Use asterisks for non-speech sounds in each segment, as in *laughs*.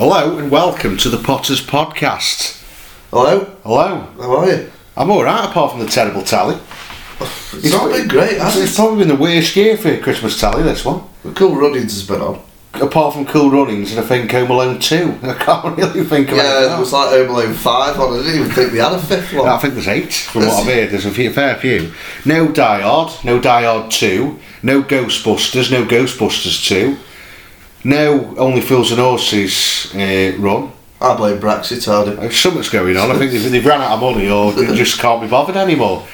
Hello and welcome to the Potters Podcast. Hello, Hello. how are you? I'm alright apart from the terrible tally. It's not been great, has It's it? probably been the worst year for Christmas tally, this one. The Cool Runnings has been on. Apart from Cool Runnings and I think Home Alone 2. *laughs* I can't really think of it. Yeah, it was like Home Alone 5 on. I didn't even think they had a fifth one. I think there's eight from what I've heard. There's a few, fair few. No Die Hard, no Die Hard 2, no Ghostbusters, no Ghostbusters 2, no Only Fools and Horses uh, run. I blame Brexit, Something's going on. I think they've, they've run out of money or they *laughs* just can't be bothered anymore.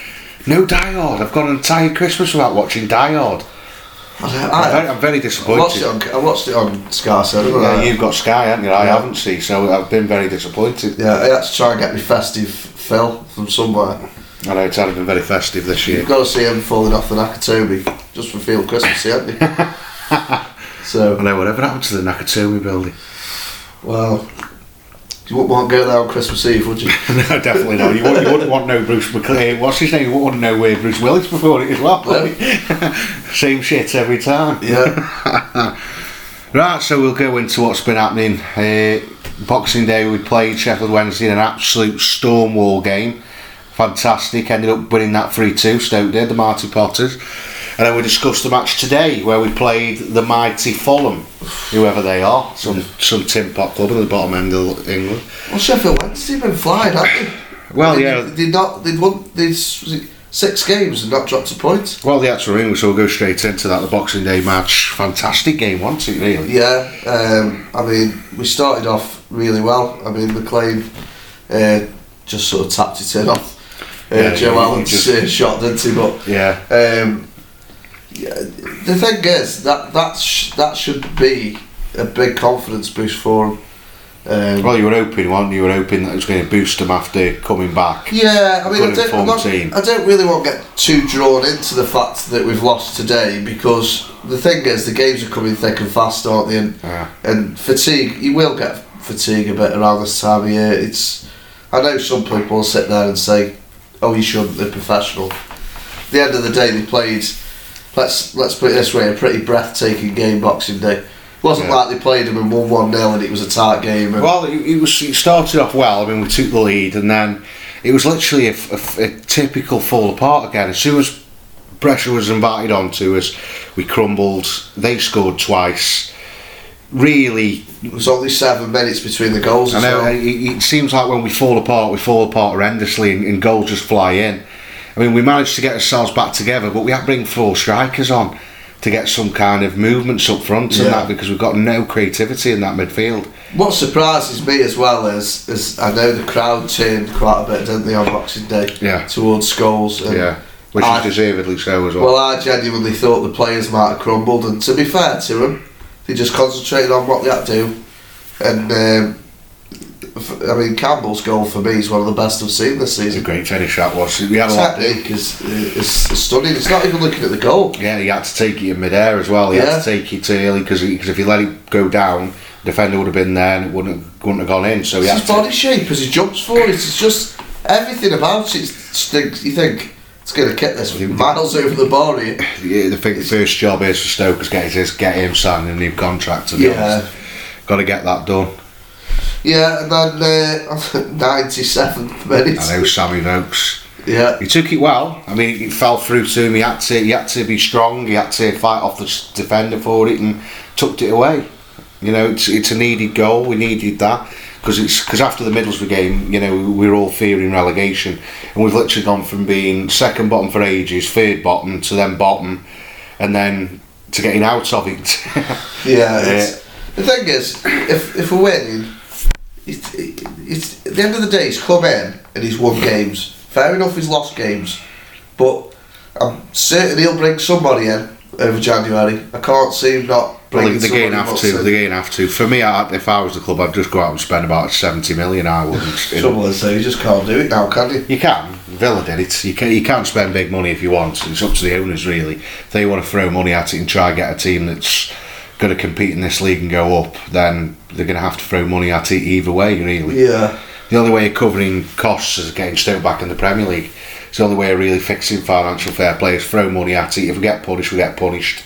No Die Hard. I've gone an entire Christmas without watching Die Hard. I, I'm very, I'm very I watched it disappointed. on, I watched it on Sky Cinema. Yeah, you've got Sky, haven't you? I Yeah. haven't seen, so I've been very disappointed. yeah, I had to try and get me festive fill from somewhere. I know it's had been very festive this year. You've got to see him falling off the Nakatomi just for feel Christmassy, haven't you? *laughs* I so, know whatever happened to the Nakatomi building. well, you wouldn't want to go there on Christmas Eve, would you? *laughs* no, definitely not. You wouldn't, you wouldn't want no Bruce McLean. What's his name? You wouldn't want know where Bruce Willis before it as well. *laughs* Same shit every time. Yeah. *laughs* Right, so we'll go into what's been happening. Uh, Boxing Day, we played Sheffield Wednesday in an absolute Stonewall game. Fantastic, ended up winning that 3 2. Stoke did, the Marty Potters. And then we discussed the match today where we played the mighty Fulham, whoever they are, some some tin pot club at the bottom end of England. Well, Sheffield Wednesday been flying, haven't they? Well, They- yeah. They, not. They'd won these six games and not dropped a point. Well, the actual ring, so we'll go straight into that. The Boxing Day match, fantastic game, wasn't it, really? Yeah. Um, I mean, we started off really well. I mean, McClean uh, just sort of tapped it in off. Uh, Yeah, Joe he Allen's just- uh, *laughs* shot, didn't he? But Yeah. um, yeah, the thing is that that sh- that should be a big confidence boost for him. Um, Well, you were hoping, weren't you? You were hoping that it was going to boost them after coming back. Yeah, I mean, I don't, not. I don't really want to get too drawn into the fact that we've lost today because the thing is, the games are coming thick and fast, aren't they? And, Yeah. and fatigue, you will get fatigue a bit around this time of year. It's, I know some people sit there and say, "Oh, you shouldn't. They're professional." At the end of the day, they played. Let's let's put it this way: a pretty breathtaking game, Boxing Day. It wasn't Yeah. like they played them and won one 0 and it was a tight game. And, Well, it, it was. It started off well. I mean, we took the lead, and then it was literally a, a- a typical fall apart again. As soon as pressure was invited onto us, we crumbled. They scored twice. Really, it was only seven minutes between the goals. I know well. it, it seems like when we fall apart, we fall apart horrendously, and, and goals just fly in. I mean, we managed to get ourselves back together, but we had to bring four strikers on to get some kind of movements up front and Yeah. that because we've got no creativity in that midfield. What surprises me as well is, is I know the crowd turned quite a bit, didn't they, on Boxing Day? Yeah. Towards. And Yeah, which I- is deservedly so as well. Well, I genuinely thought the players might have crumbled, and to be fair to them, they just concentrated on what they had to do. And um, I mean, Campbell's goal for me is one of the best I've seen this season. It's a great finish that was. We had a lot. Technique is, is, stunning. It's not even looking at the goal. Yeah, he had to take it in midair as well. He Yeah. had to take it early because if he let it go down, the defender would have been there and it wouldn't have, wouldn't have gone in. So he It's had his to. body shape as he jumps for it. It's just everything about it. Stinks. You think it's going to kick this miles over the bar here. Yeah, the thing, first job is for Stoke is get his, get him signed a new contract. To be Yeah. honest, got to get that done. Yeah, and then uh, *laughs* 97th minute. I know Sammy Vokes. Yeah, He took it well. I mean, it fell through to him. He had to. He had to be strong. He had to fight off the defender for it and tucked it away. You know, it's it's a needed goal. We needed that because it's because after the Middlesbrough game, you know, we were all fearing relegation, and we've literally gone from being second bottom for ages, third bottom to then bottom, and then to getting out of it. *laughs* yeah. It's, the thing is, if if we're winning, it's, it's at the end of the day, he's come in and he's won games. Fair enough, he's lost games, but I'm certain he'll bring somebody in over January. I can't see him not Well, bringing they're somebody going to have to. in. They're have to. For me, I, if I was the club, I'd just go out and spend about seventy million. I wouldn't. Trouble is, you just can't do it now, can you? You can. Villa did it. You can. You can spend big money if you want. It's up to the owners really. If they want to throw money at it and try and get a team that's going to compete in this league and go up, then they're going to have to throw money at it either way. Really. Yeah. The only way of covering costs is getting Stoke back in the Premier League. It's the only way of really fixing financial fair play is throw money at it. If we get punished, we get punished.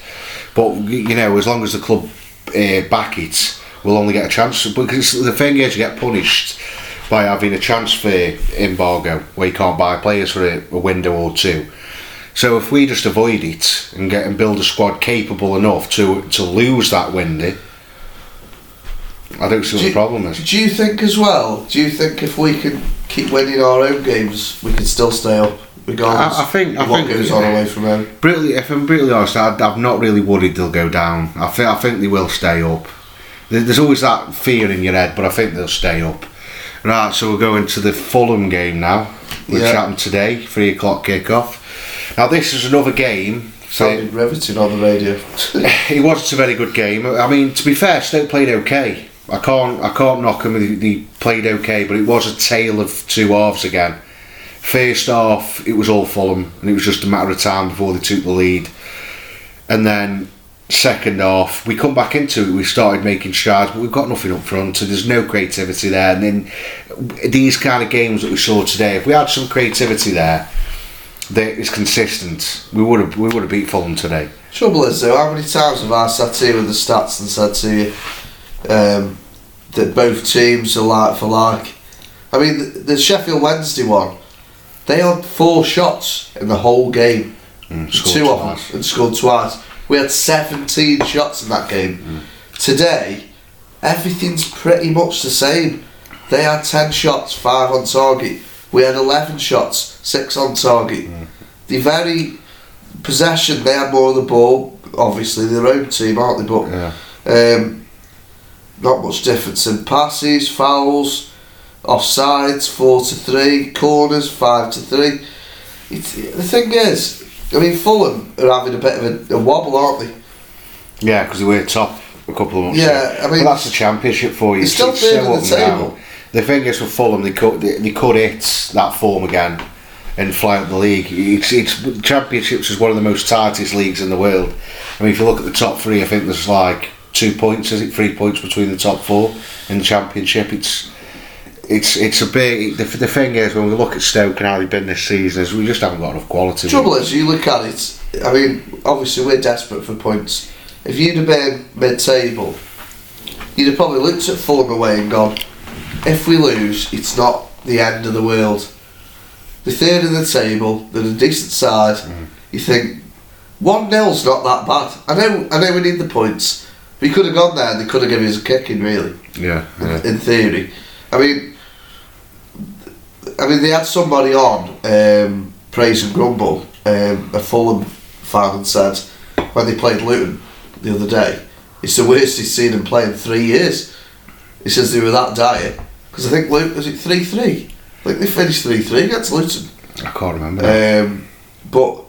But you know, as long as the club uh, back it, we'll only get a chance because the thing is, you get punished by having a transfer embargo where you can't buy players for a, a window or two. So if we just avoid it and get and build a squad capable enough to to lose that window, I don't see what the problem is. Do you think as well? Do you think if we can keep winning our own games, we can still stay up regardless I- I think- I of what think- goes on away from home? Brutally, if I'm brutally honest, I, I'm not really worried they'll go down. I think I think they will stay up. There's always that fear in your head, but I think they'll stay up. Right, so we're going to the Fulham game now, which Yeah. happened today, three o'clock kickoff. Now this is another game. So Sounded riveting on the radio. *laughs* it wasn't a very good game. I mean, to be fair, Stoke played okay. I can't I can't knock them. They played okay, but it was a tale of two halves again. First half, it was all Fulham, and it was just a matter of time before they took the lead. And then second half, we come back into it. We started making strides, but we've got nothing up front, so there's no creativity there. And then these kind of games that we saw today, if we had some creativity there, that is consistent, we would have we would have beat Fulham today. Trouble is though, how many times have I sat here with the stats and said to you um, that both teams are like for like? I mean, the, the Sheffield Wednesday one, they had four shots in the whole game, Mm, two of twice. them, and scored twice. We had 17 shots in that game. Mm. Today, everything's pretty much the same. They had 10 shots, 5 on target. We had 11 shots, 6 on target. Mm. The very possession, they had more of the ball, obviously, their own team, aren't they? But Yeah. um, not much difference in passes, fouls, offsides, 4 to 3, corners, 5 to 3. It's, the thing is, I mean, Fulham are having a bit of a, a wobble, aren't they? Yeah, because they were top a couple of months Yeah, ago. I mean- but that's the championship for you. They're still It's third so in the down. The thing is with Fulham, they could they, they could hit that form again and fly up the league. It's, it's championships is one of the most tightest leagues in the world. I mean, if you look at the top three, I think there's like two points, is it three points between the top four in the championship? It's it's it's a big. The, the thing is when we look at Stoke and how they've been this season, is we just haven't got enough quality. Trouble is, you look at it. I mean, obviously we're desperate for points. If you'd have been mid-table, you'd have probably looked at Fulham away and gone, "If we lose, it's not the end of the world." The third in the table, they're a decent side. You think one nil's not that bad. I know, I know we need the points. We could have gone there they could have given us a kicking, really Yeah, yeah. in theory. I mean, I mean, they had somebody on um, praise and grumble. Um, a Fulham fan said when they played Luton the other day, it's the worst he's seen them play in three years. He says they were that dire because I think Luke was it three three. I think they finished three three against Luton. I can't remember. that. Um, but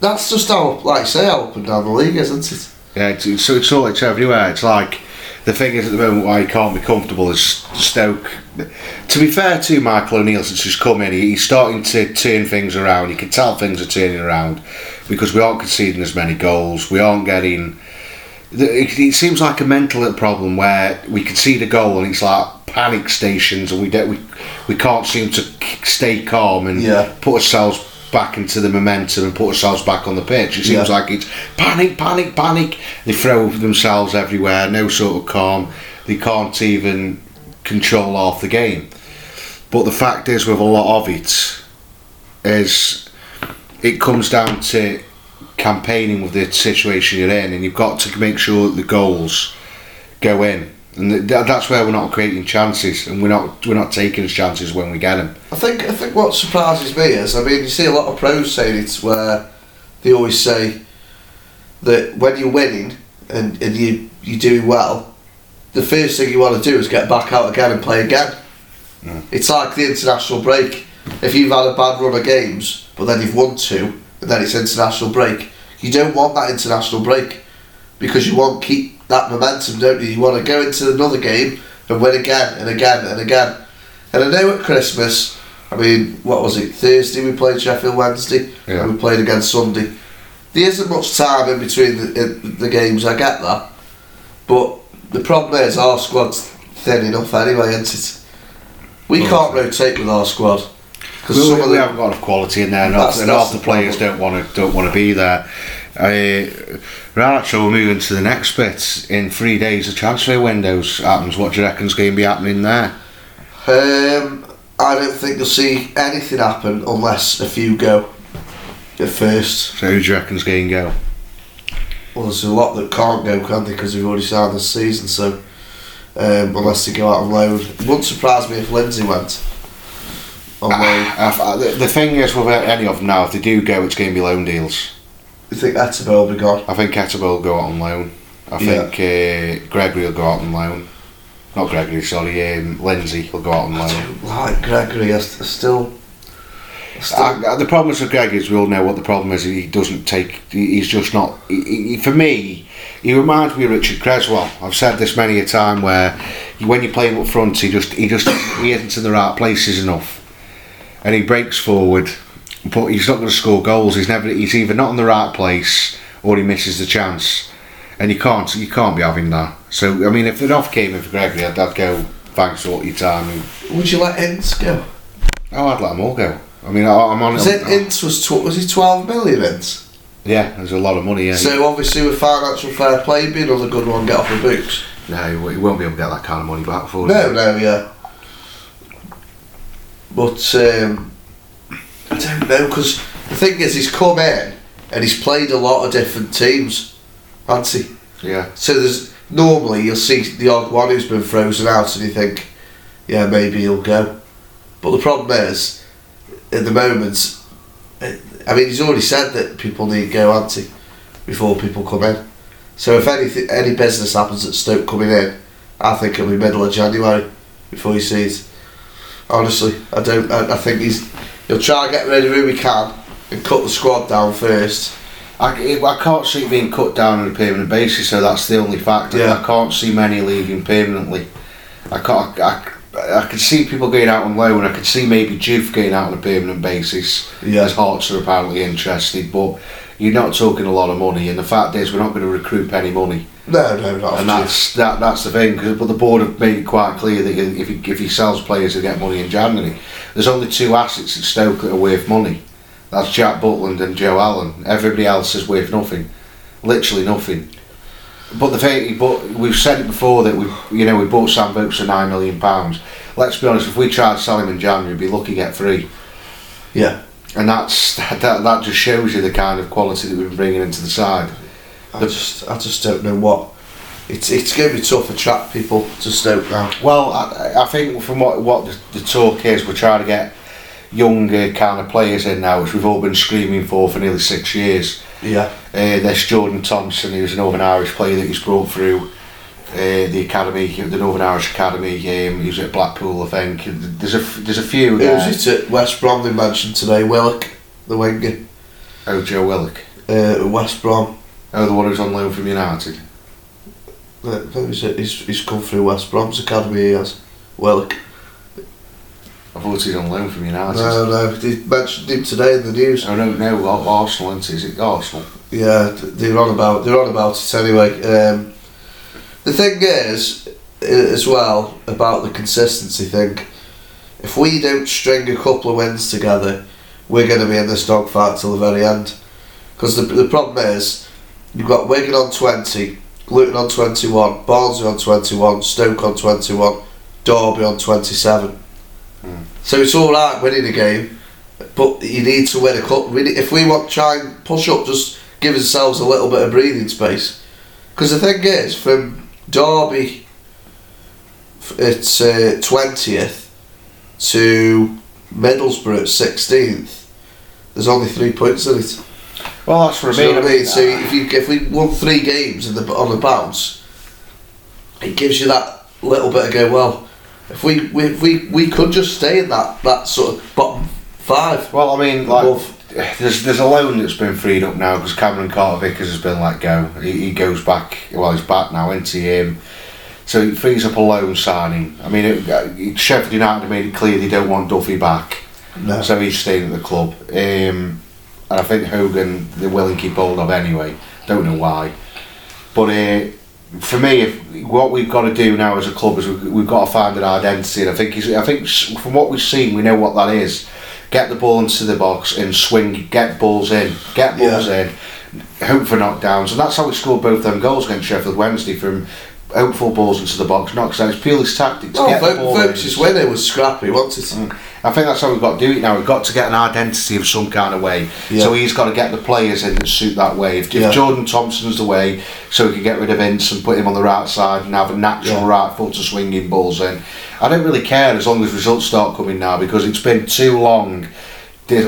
that's just how, like I say, how up and down the league, isn't it? Yeah, it's, it's, so it's all it's everywhere. It's like the thing is at the moment why he can't be comfortable is Stoke. To be fair to Michael O'Neill, since he's come in, he- he's starting to turn things around. You can tell things are turning around because we aren't conceding as many goals. We aren't getting. It, it seems like a mental problem where we can see the goal and it's like panic stations, and we don't we, we can't seem to stay calm and Yeah. put ourselves back into the momentum and put ourselves back on the pitch. It seems Yeah. like it's panic, panic, panic. They throw themselves everywhere, no sort of calm. They can't even control half the game. But the fact is, with a lot of it, is it comes down to campaigning with the situation you're in, and you've got to make sure that the goals go in. And th- that's where we're not creating chances, and we're not we're not taking chances when we get them. I think I think what surprises me is I mean you see a lot of pros saying it's where they always say that when you're winning and, and you you're doing well, the first thing you want to do is get back out again and play again. Mm. It's like the international break. If you've had a bad run of games, but then you've won two, and then it's international break, you don't want that international break because you want to keep that momentum, don't you? You want to go into another game and win again and again and again. And I know at Christmas, I mean, what was it? Thursday we played Sheffield Wednesday, Yeah. and we played again Sunday. There isn't much time in between the, in the games. I get that, but the problem is our squad's thin enough anyway, isn't it? We can't rotate with our squad because We, some we, of we haven't got enough quality in there, and That's- half, and that's half the the players don't want to don't want to be there. Uh, right, so we're moving to the next bit. In three days, the transfer windows happens. What do you reckon's going to be happening there? Um, I don't think you'll see anything happen unless a few go at first. So who do you reckon's going to go? Well, there's a lot that can't go, can't they? Because we've already signed this season, so um, unless they go out on loan, it wouldn't surprise me if Lindsay went I- I- the, the thing is with any of them now, if they do go, it's going to be loan deals. You think Etebo will be gone? I think Kettlebell will go out on loan. I Yeah. think uh, Gregory will go out on loan. Not Gregory, sorry, um, Lindsay will go out on I loan. don't like Gregory. I st- I still. I still I, the problem with Gregory is we all know what the problem is. He doesn't take. he- He's just not. He, he, for me, he reminds me of Richard Cresswell. I've said this many a time where when you play him up front, he just he just he isn't in the right places enough, and he breaks forward, but he's not going to score goals. He's never. He's either not in the right place or he misses the chance, and you can't you can't be having that. So I mean, if an off came in for Gregory, I'd, I'd go thanks for your time. And, would you let Ince go? oh, I'd let them all go. I mean, I, I'm on. Was it Ince was tw- was he twelve million Ince? Yeah, there's a lot of money. Yeah. So obviously with financial fair play being another good one, get off the books. No, he won't be able to get that kind of money back for No, no, yeah. But um, I don't know because the thing is, he's come in and he's played a lot of different teams, hasn't he? Yeah, So there's normally you'll see the odd one who's been frozen out, and you think, yeah, maybe he'll go. But the problem is, at the moment, eh, I mean, he's already said that people need to go anti before people come in. So if anything, any business happens at Stoke coming in, I think it'll be middle of January before he sees. Honestly, I don't. I, I think he's he'll try and get rid of who he can and cut the squad down first. I, I can't see it being cut down on a permanent basis, so that's the only factor. Yeah. I can't see many leaving permanently. I can't. I, I can see people going out on loan. I could see maybe Juve going out on a permanent basis. Yeah. As Hearts are apparently interested, but you're not talking a lot of money. And the fact is, we're not going to recoup any money. No, no, not and that's that. That's the thing. 'cause- but the board have made it quite clear that if he, if he sells players, they get money in January. There's only two assets at Stoke that are worth money. That's Jack Butland and Joe Allen. Everybody else is worth nothing, literally nothing. But the thing, but we've said it before that we, you know, we bought Sam Vokes for nine million pounds. Let's be honest. If we tried to sell him in January, we'd be lucky to get three. yeah. And that's *laughs* that, that. just shows you the kind of quality that we've been bringing into the side. I just, I just don't know what. It's, it's going to be tough to attract people to Stoke now. Well, I, I think from what what the, the talk is, we're trying to get younger kind of players in now, which we've all been screaming for for nearly six years. Yeah, Uh, there's Jordan Thompson, who's a Northern Irish player that he's brought through uh, the academy, the Northern Irish academy. Um, he was at Blackpool, I think. There's a there's a few who there. was it at West Brom they mentioned today? Willock, the winger, Oh, Joe Willock. uh, West Brom. Oh, the one who's on loan from United. Who is it? He's, he's come through West Brom's academy. He has Willock. I thought he's on loan from United. No, no, they mentioned him today in the news. No, no, Ar- Arsenal, isn't it? Is it Arsenal? Yeah, they're on about they're on about it anyway. Um, the thing is, as well about the consistency thing. If we don't string a couple of wins together, we're going to be in this dogfight till the very end. Because the the problem is, you've got Wigan on twenty, Luton on twenty one, Barnsley on twenty one, Stoke on twenty one, Derby on twenty seven. Hmm. So it's all right winning a game, but you need to win a cup. We need- If we want to try and push up, just give ourselves a little bit of breathing space. Because the thing is, from Derby, it's uh, twentieth to Middlesbrough at sixteenth. There's only three points in it. Well, that's for know what I mean? So if you if we won three games in the on the bounce, it gives you that little bit of go. Well, if we we if we, we could just stay in that that sort of bottom five. Well, I mean, like, above. there's there's a loan that's been freed up now because Cameron Carter Vickers has been let go. He, he goes back. Well, he's back now into him. So it frees up a loan signing. I mean, it, uh, Sheffield United made it clear they don't want Duffy back, No. so he's staying at the club. Um, and I think Hogan they're willing to keep hold of anyway. Don't know why, but uh, for me, if, what we've got to do now as a club is we've, we've got to find an identity. And I think I think from what we've seen, we know what that is. Get the ball into the box and swing. Get balls in. Get balls in. hope for knockdowns, and that's how we scored both them goals against Sheffield Wednesday from hopeful balls into the box, knocks out. It's purely tactics. Well, get the Vo- ball in. Vokes' winner was scrappy, wasn't it? I think that's how we've got to do it now. We've got to get an identity of some kind of way. Yeah. So he's got to get the players in that suit that way. If, if Yeah. Jordan Thompson's the way, so we can get rid of Ince and put him on the right side and have a natural Yeah. right foot to swinging balls in. I don't really care as long as results start coming now because it's been too long.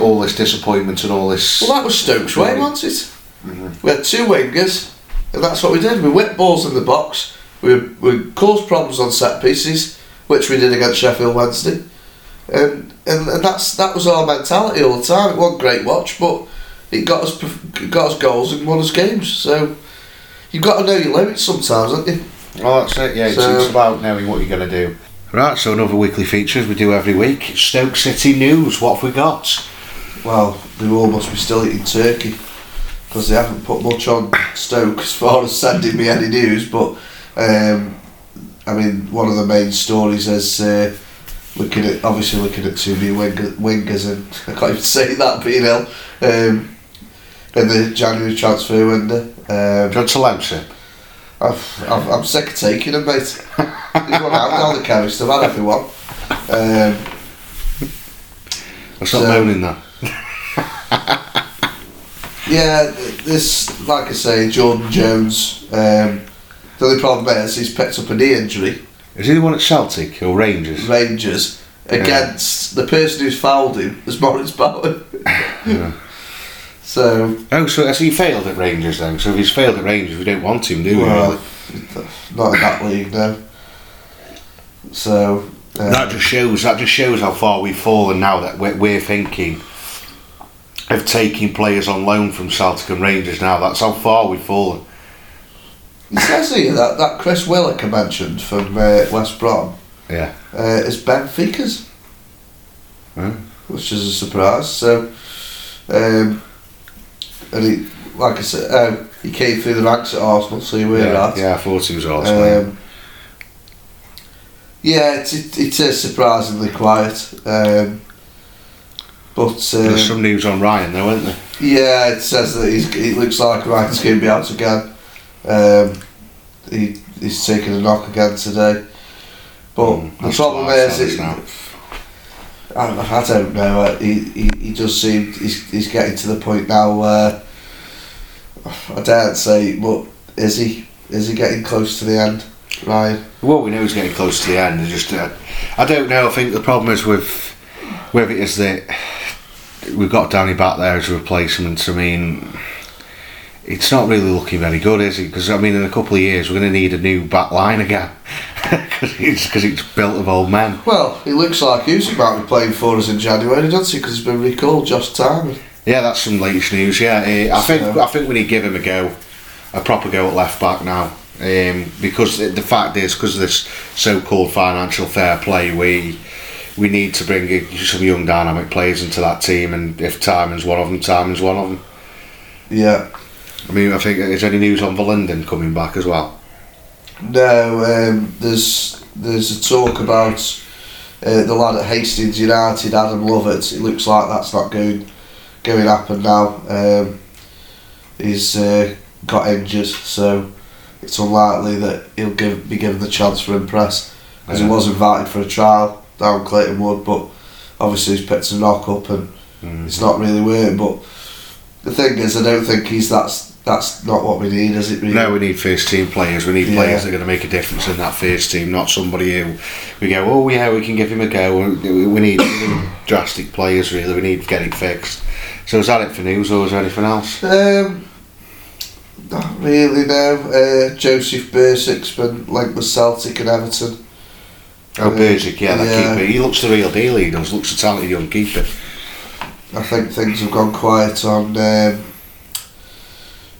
All this disappointment and all this. Well, that was Stokes' way, wasn't it? Mm-hmm. We had two wingers, and that's what we did. We whipped balls in the box. We, we caused problems on set pieces, which we did against Sheffield Wednesday, and and, and that's that was our mentality all the time. It wasn't great watch, but it got us it got us goals and won us games. So you've got to know your limits sometimes, haven't you? Well, that's it. Yeah, it's, So- it's about knowing what you're going to do. Right, so another weekly feature as we do every week. Stoke City news. What have we got? Well, they all must be still eating turkey because they haven't put much on Stoke as far as sending me any news. But um, I mean, one of the main stories is uh, looking at obviously looking at two new winger, wingers, and *laughs* I can't even say that being ill um, in the January transfer window. Um, John Salemsip. I've, I've, I'm sick of taking them, mate. He's run out down the chemist. I've had everyone. Um, I'm not So- moaning that. Yeah, this, like I say, Jordan Jones. Um, the only problem is he's picked up a knee injury. Is he the one at Celtic or Rangers? Rangers against the person who's fouled him is Morris Bowen. *laughs* Yeah. So, Oh, so has he failed at Rangers then? So if he's failed at Rangers, we don't want him, do we? well, not in that league, no. So, um, that just shows. That just shows how far we've fallen now. That we're, we're thinking of taking players on loan from Celtic and Rangers. Now that's how far we've fallen. It says here that, that Chris Willock I mentioned from uh, West Brom Yeah. uh, is Benfica's, Hmm. which is a surprise. So, um, and he, like I said, um, he came through the ranks at Arsenal, so you were yeah, yeah, I thought he was awesome. Um, yeah, it, it, it is surprisingly quiet. Um, but There's um, some news on Ryan, though, isn't there? yeah, it says that he's, it looks like Ryan's going to be out again. Um, he, he's taken a knock again today. But Mm, the problem I is, it. I, I don't know. uh, He, he, he does seem he's, he's getting to the point now where I daren't say, but is he is he getting close to the end, Ryan? Well, we know he's getting close to the end. It's just, uh, I don't know. I think the problem is with with it is that we've got Danny back there as a replacement. I mean, it's not really looking very good, is it? Because I mean, in a couple of years, we're going to need a new back line again *laughs* because it's because it's built of old men. Well, it looks like Usyk might be playing for us in January, doesn't he? Because he's been recalled just time. Yeah, that's some latest news. Yeah, uh, I think So- I think we need to give him a go, a proper go at left back now. Um, because the the fact is, because of this so-called financial fair play, we we need to bring in some young dynamic players into that team. And if Tymon's one of them, Tymon's one of them. Yeah. I mean, I think is any news on Verlinden coming back as well? No, um, there's there's a talk about uh, the lad at Hastings United, Adam Lovett. It looks like that's not going going to happen now. Um, he's uh, got injured, so it's unlikely that he'll give, be given the chance for Impress because Yeah. he was invited for a trial down Clayton Wood, but obviously he's picked a knock up and Mm. it's not really working. But the thing is, I don't think he's that's that's not what we need, is it? Really? No, we need first team players. We need Yeah. players that are going to make a difference in that first team, not somebody who we go, oh yeah, we can give him a go. We need, we *coughs* need drastic players, really. We need to get it fixed. So is that it for news, or is there anything else? Um, not really. No. Uh, Josef Bursik's been linked with Celtic and Everton. Oh, Uh, yeah, that yeah. keeper. He looks the real deal. He does. Looks a talented young keeper. I think things have gone quiet on um,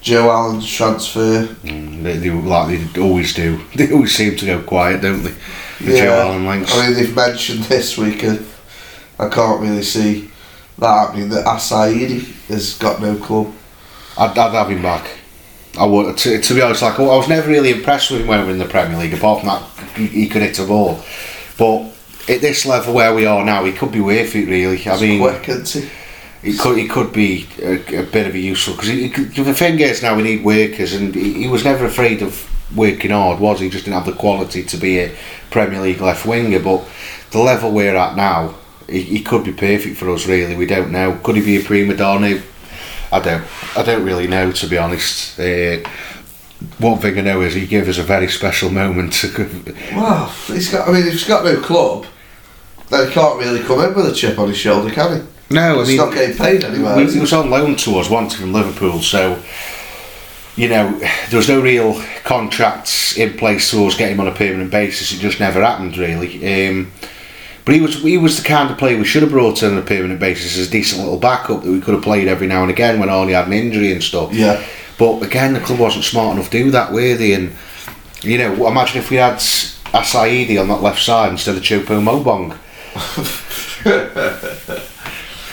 Joe Allen's transfer. Mm, they, they like they always do. *laughs* They always seem to go quiet, don't they? The Joe Allen links. I mean, they've mentioned this week. Uh, I can't really see that happening. That Assaidi has got no club. I'd, I'd have him back. I would. To, to be honest, like I was never really impressed with him when we were in the Premier League. Apart from that, he, could hit a ball. But at this level where we are now, he could be worth it. Really, I He's mean, quick? It could, it could be a, a bit of a useful because the thing is now we need workers, and he, he was never afraid of working hard, was he? Just didn't have the quality to be a Premier League left winger. But the level we're at now, he, he could be perfect for us. Really, we don't know. Could he be a prima donna? I don't. I don't really know to be honest. Uh, one thing I know is he gave us a very special moment. well, he's got. I mean, he's got no club, then he can't really come in with a chip on his shoulder, can he? No, I He's mean, not getting paid anywhere. he he? was on loan to us, once from Liverpool, so you know there was no real contracts in place to us get him on a permanent basis. It just never happened, really. Um, but he was he was the kind of player we should have brought in on a permanent basis as a decent little backup that we could have played every now and again when Arnie had an injury and stuff. Yeah. But again, the club wasn't smart enough to do that, were they? And you know, imagine if we had Assaidi on that left side instead of Choupo-Moting. *laughs* *laughs*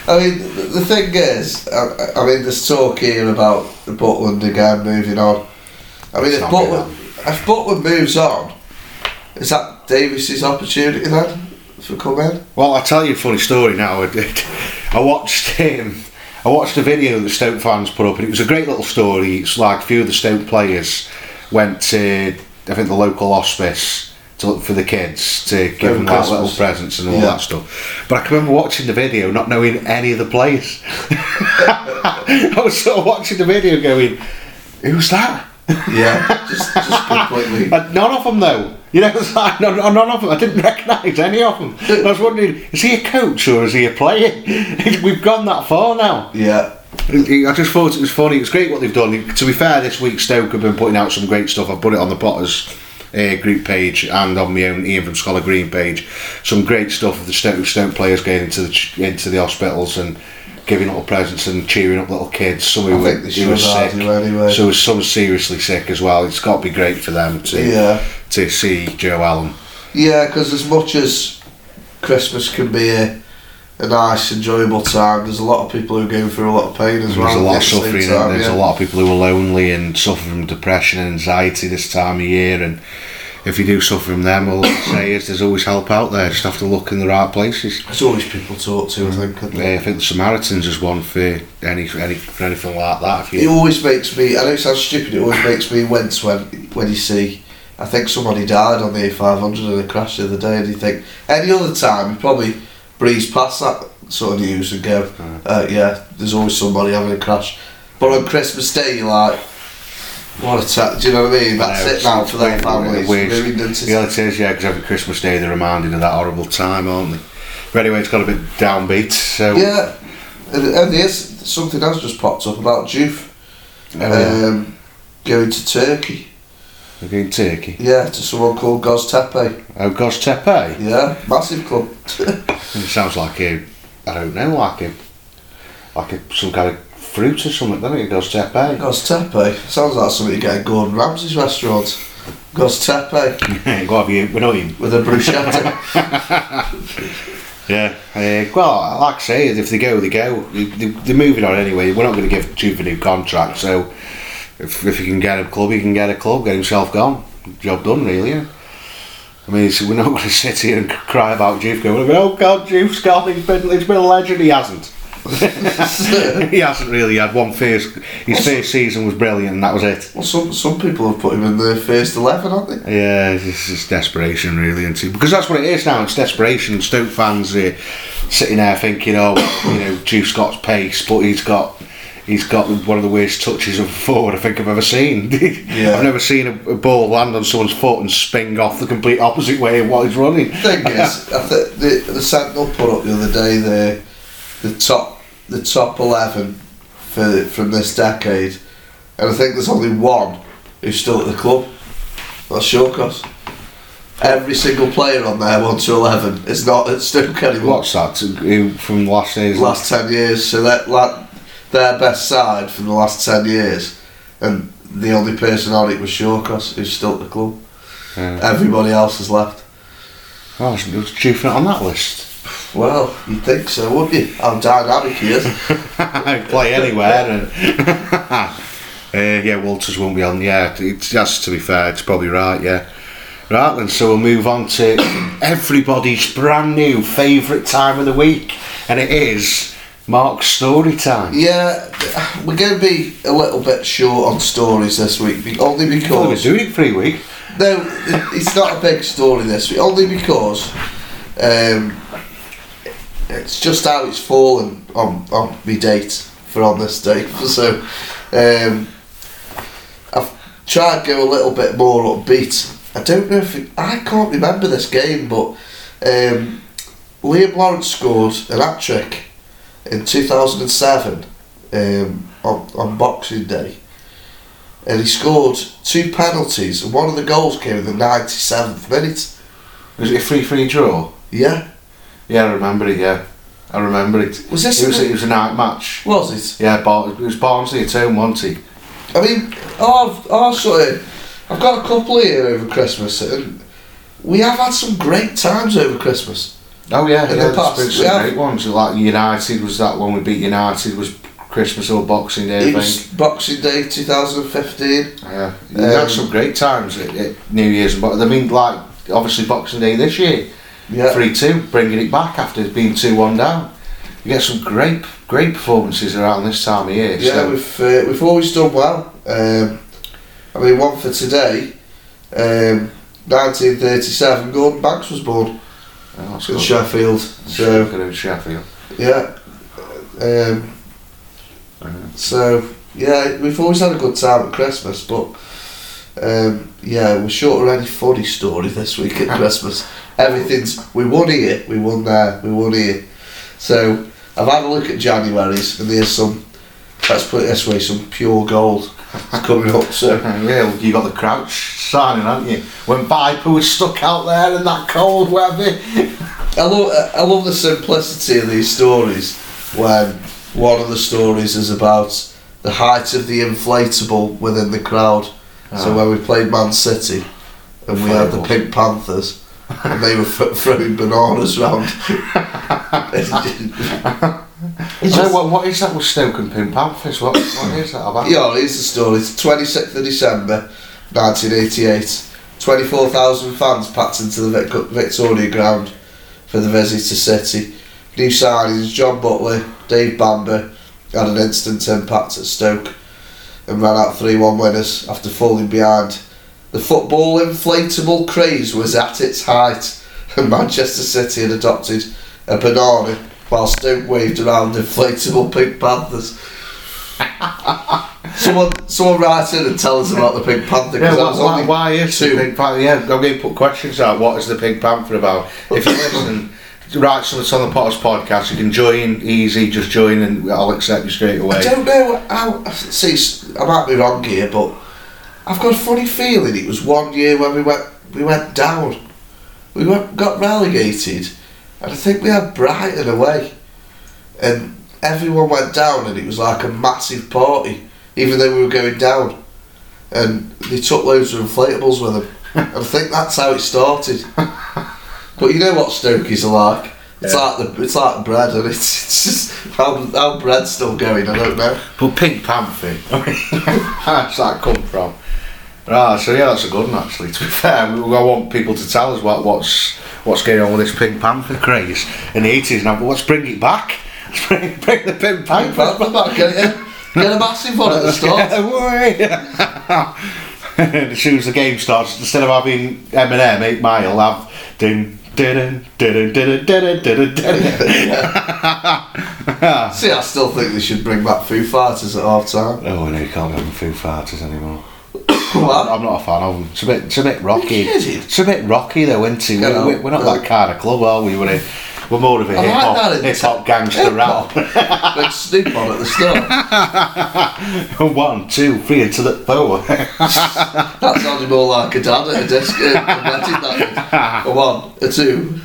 I mean, the, thing is, I, I mean, there's talk here about Butland again moving on. I mean, It's if Butland, if Butland moves on, is that Davies's opportunity then for come in? Well, I'll tell you a funny story now. I *laughs* did. I watched um, I watched a video that Stoke fans put up, and it was a great little story. It's like a few of the Stoke players went to, I think, the local hospice to look for the kids to give Over them like little presents and all Yeah. that stuff. But I can remember watching the video, not knowing any of the players. *laughs* I was sort of watching the video, going, "Who's that?" Yeah, just just *laughs* completely. None of them though. You know, *laughs* like, none, none of them. I didn't recognise any of them. I was wondering, is he a coach or is he a player? We've gone that far now. Yeah, I just thought it was funny. It's great what they've done. To be fair, this week Stoke have been putting out some great stuff. I've put it on the Potters uh, group page and on my own Ian from Scholar Green page. Some great stuff of the Stoke, Stoke players going into the into the hospitals and giving little presents and cheering up little kids. Some who were, who were sick, anyway. so some seriously sick as well. It's got to be great for them to yeah, to see Joe Allen. yeah. Because as much as Christmas can be a, a nice, enjoyable time, there's a lot of people who are going through a lot of pain as well. There's a lot of the suffering. time, there's yeah. a lot of people who are lonely and suffer from depression and anxiety this time of year. And if you do suffer from them, all I say is there's always help out there. Just have to look in the right places. There's always people to talk to, I think. Uh, I think the Samaritans is one for any, any for anything like that. It always makes me. I don't know it sounds stupid. It always makes me wince when when you see. I think somebody died on the A500 in a crash the other day, and you think any other time you probably breeze past that sort of news and go, uh, yeah, there's always somebody having a crash. But on Christmas Day, you're like, what a ta- Do you know what I mean? That's I it now for their families. weird. Ruined, isn't it? Yeah, it is, yeah, because every Christmas Day they're reminded of that horrible time, aren't they? But anyway, it's got a bit downbeat, so. Yeah, and, and there's something else just popped up about Juve Oh, yeah. um, going to Turkey. Going Turkey. Yeah, to someone called Goztepe. Oh, Goztepe. Yeah, massive club. *laughs* It sounds like a, I don't know, like a, like a, some kind of fruit or something, doesn't it? Goes Goztepe. Sounds like something you get at Gordon Ramsay's restaurant. Goztepe *laughs* Go have you, we're not even. with a bruschetta. *laughs* *laughs* Yeah. Uh, well, like I say, if they go, they go. They, they're moving on anyway. We're not going to give Juve a new contract, so if, if you can get a club, you can get a club. Get himself gone. Job done, really. Yeah. I mean, it's, we're not going to sit here and cry about Juve going, oh God, Juve's gone. He's been, he's been a legend. He hasn't. *laughs* he hasn't really had one first. His first season was brilliant, and that was it. well, some some people have put him in the first eleven, haven't they? Yeah, it's just desperation, really, and because that's what it is now. It's desperation. Stoke fans are sitting there thinking, "Oh, you know, Juve Scott's pace, but he's got." He's got one of the worst touches of forward I think I've ever seen. *laughs* Yeah. I've never seen a, a ball land on someone's foot and spin off the complete opposite way of what he's running. thing *laughs* is, I think the the Sentinel put up the other day the the top the top eleven for from this decade, and I think there's only one who's still at the club. That's Shawcross. Every single player on there, one to eleven, is not at Stoke anymore. What's that? Who from last year's last ten years. So that like their best side from the last ten years, and the only person on it was Shawcross, who's still at the club. Yeah. Everybody else has left. Oh, was was Juve not on that list? Well, you'd think so, wouldn't you? How dynamic he is. *laughs* play anywhere. And *laughs* uh, yeah, Walters won't be on. Yeah, it's just to be fair, it's probably right. Yeah, right then. So we'll move on to *coughs* everybody's brand new favourite time of the week, and it is Mark's story time. Yeah, we're going to be a little bit short on stories this week, only Well, we're doing it for a week. no, it- it's not a big story this week. Only because um, it's just how it's fallen on on my date for on this day. *laughs* So um, I've tried to go a little bit more upbeat. I don't know if it, I can't remember this game, but um, Liam Lawrence scored an hat trick in two thousand and seven um, on on Boxing Day and he scored two penalties, and one of the goals came in the 97th minute. Was it a free free draw? Yeah, Yeah, I remember it. Yeah, I remember it. was this? It was the- it was a night match. was it? Yeah, Bar- it was Barnsley at home, wasn't he? I mean, our, our sort of, I've got a couple here over Christmas, and we have had some great times over Christmas. Oh yeah, yeah. the there's past, been some yeah. great ones. Like United was that one we beat United was Christmas or Boxing Day. I It think. was Boxing Day 2015. Yeah, you had Um, some great times at, at New Year's, but I mean, like obviously Boxing Day this year, Yeah, three two, bringing it back after being two one down. You get some great, great performances around this time of year. yeah, so, we've uh, we've always done well. Um, I mean, one for today. Um, 1937, Gordon Banks was born oh, that's good. Sheffield. So Good Sheffield. Yeah. Um, so yeah, we've always had a good time at Christmas, but um, yeah, we're short of any funny story this week at *laughs* Christmas. Everything's we won here, we won there, we won here. So I've had a look at January's, and there's some. Let's put it this way: some pure gold coming up. So *laughs* Yeah, you got the crouch signing, haven't you? When Viper was stuck out there in that cold weather. *laughs* I love I love the simplicity of these stories. When one of the stories is about the height of the inflatable within the crowd. So Ah. when we played Man City and we had the Pink Panthers and they were th- throwing bananas round. *laughs* It's just- what, what is that with Stoke and Pin Panthers? What, what is that about? Yeah, here's the story. It's 26th of December 1988. 24,000 fans packed into the Vic- Victoria ground for the visit to City. New signings John Butler, Dave Bamber had an instant impact at Stoke and ran out 3 1 winners after falling behind. The football inflatable craze was at its height and Manchester City had adopted a banana while Stoke waved around inflatable Pink Panthers. *laughs* Someone, someone write in and tell us about the Pink Panther Yeah, because why, why, why is two. the Pink Panther? Yeah, I'm going to put questions out. What is the Pink Panther about? If you're listening, write something on the Potters podcast. You can join easy, just join and I'll accept you straight away. I don't know how. See, I might be wrong here, but I've got a funny feeling it was one year when we went we went down. We went, got relegated, and I think we had Brighton away, and everyone went down, and it was like a massive party, even though we were going down, and they took loads of inflatables with them. *laughs* and I think that's how it started. But you know what Stokies are like. It's Yeah. like the it's like bread, and it's, it's just how how bread's still going. I don't know. But Pink Panther, *laughs* where's that come from? Right, so yeah, that's a good one actually. To be fair, I want people to tell us what, what's what's going on with this Pink Panther craze in the 80s. And I'm, let's bring it back. Let's bring, bring the Pink Panther back. Get, get a massive one at the start. as soon as the game starts, instead of having Eminem 8 Mile, have ding, didn't, didn't, didn't. See, I still think they should bring back Foo Fighters at half time. Oh, no, you can't have Foo Fighters anymore. What? I'm not a fan of them. It's a bit, it's a bit rocky. It's a bit rocky though, isn't it? Yeah, We're, we're not no. that kind of club, are we? We're, we're more of a hip like hop, hip hop gangster rap. Big Snoop on at the start. *laughs* One, two, three, into the four. *laughs* That sounded more like a dad at a desk. Uh, a that. *laughs* A one, a two.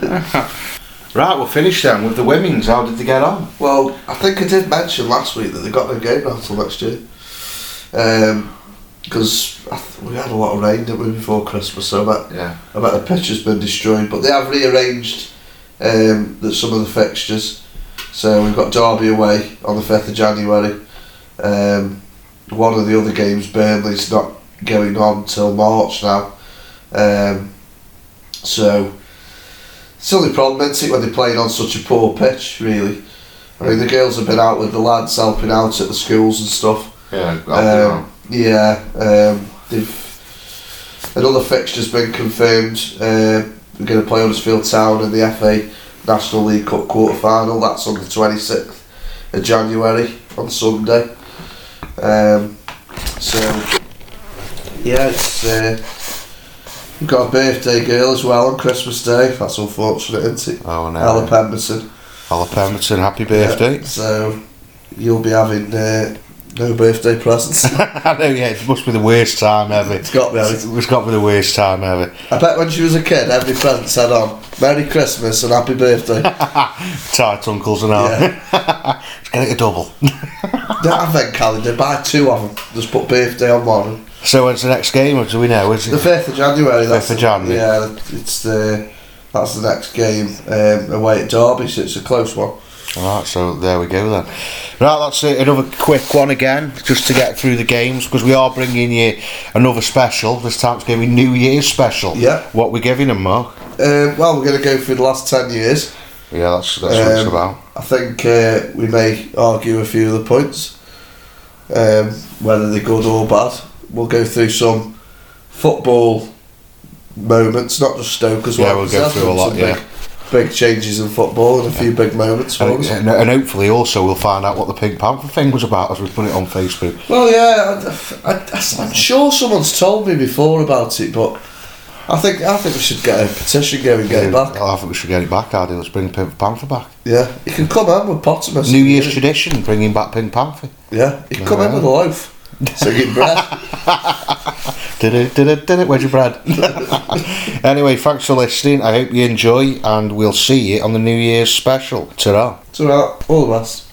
right, we'll finish then with the women's. How did they get on? Well, I think I did mention last week that they got no game now until next year. Because we had a lot of rain, didn't we, before Christmas, so bet, Yeah. Bet the pitch has been destroyed. But they have rearranged um, the, some of the fixtures. So we've got Derby away on the 5th of January. Um, one of the other games, Burnley's not going on till March now. Um, so it's the only problem, isn't it, when they're playing on such a poor pitch, really. I mean, the girls have been out with the lads helping out at the schools and stuff. Yeah, yeah, um, they've another fixture's been confirmed. Uh, we're going to play Huddersfield Town in the FA National League Cup quarter final. That's on the twenty sixth of January on Sunday. Um, so yeah, it's uh, we've got a birthday girl as well on Christmas Day. That's unfortunate, isn't it? oh no. Ella Pemberton. Ella Pemberton, happy birthday. Yeah, so you'll be having uh, no birthday presents. *laughs* I know, yeah, it must be the worst time ever. It's got to be, It's got to be the worst time ever. I bet when she was a kid, every present said on Merry Christmas and Happy Birthday. *laughs* Tight uncles and all. Yeah. *laughs* Get it a double. That advent calendar, buy two of them. Just put birthday on one. so when's the next game? Or do we know? Is The fifth of January. That's 5th of January. Yeah, it's the that's the next game um, away at Derby, so it's a close one. Alright, so there we go then. Right, that's it. Another quick one again, just to get through the games, because we are bringing you another special. This time it's going to be New Year's special. Yeah. What we're giving them, Mark? Um, well, we're going to go through the last ten years. Yeah, that's that's what it's Um, about. I think uh, we may argue a few of the points, um, whether they're good or bad. We'll go through some football moments, not just Stoke as well. Yeah, we'll go through a lot, yeah. Big, changes in football and a few big moments And, and, and hopefully also we'll find out what the Pink Panther thing was about as we put it on Facebook. Well, yeah, I, I'm sure someone's told me before about it, but I think I think we should get a petition going and get it back. I think we should get it back, Addy. Let's bring Pink Panther back. Yeah, you can come in with Pottermus. New Year's tradition, bringing back Pink Panther. Yeah, you can come in with a loaf. Singing bread. *laughs* Did it, did it, did it, where's your Brad? *laughs* anyway, thanks for listening. I hope you enjoy, and we'll see you on the New Year's special. Ta-ra. So, uh, all the best.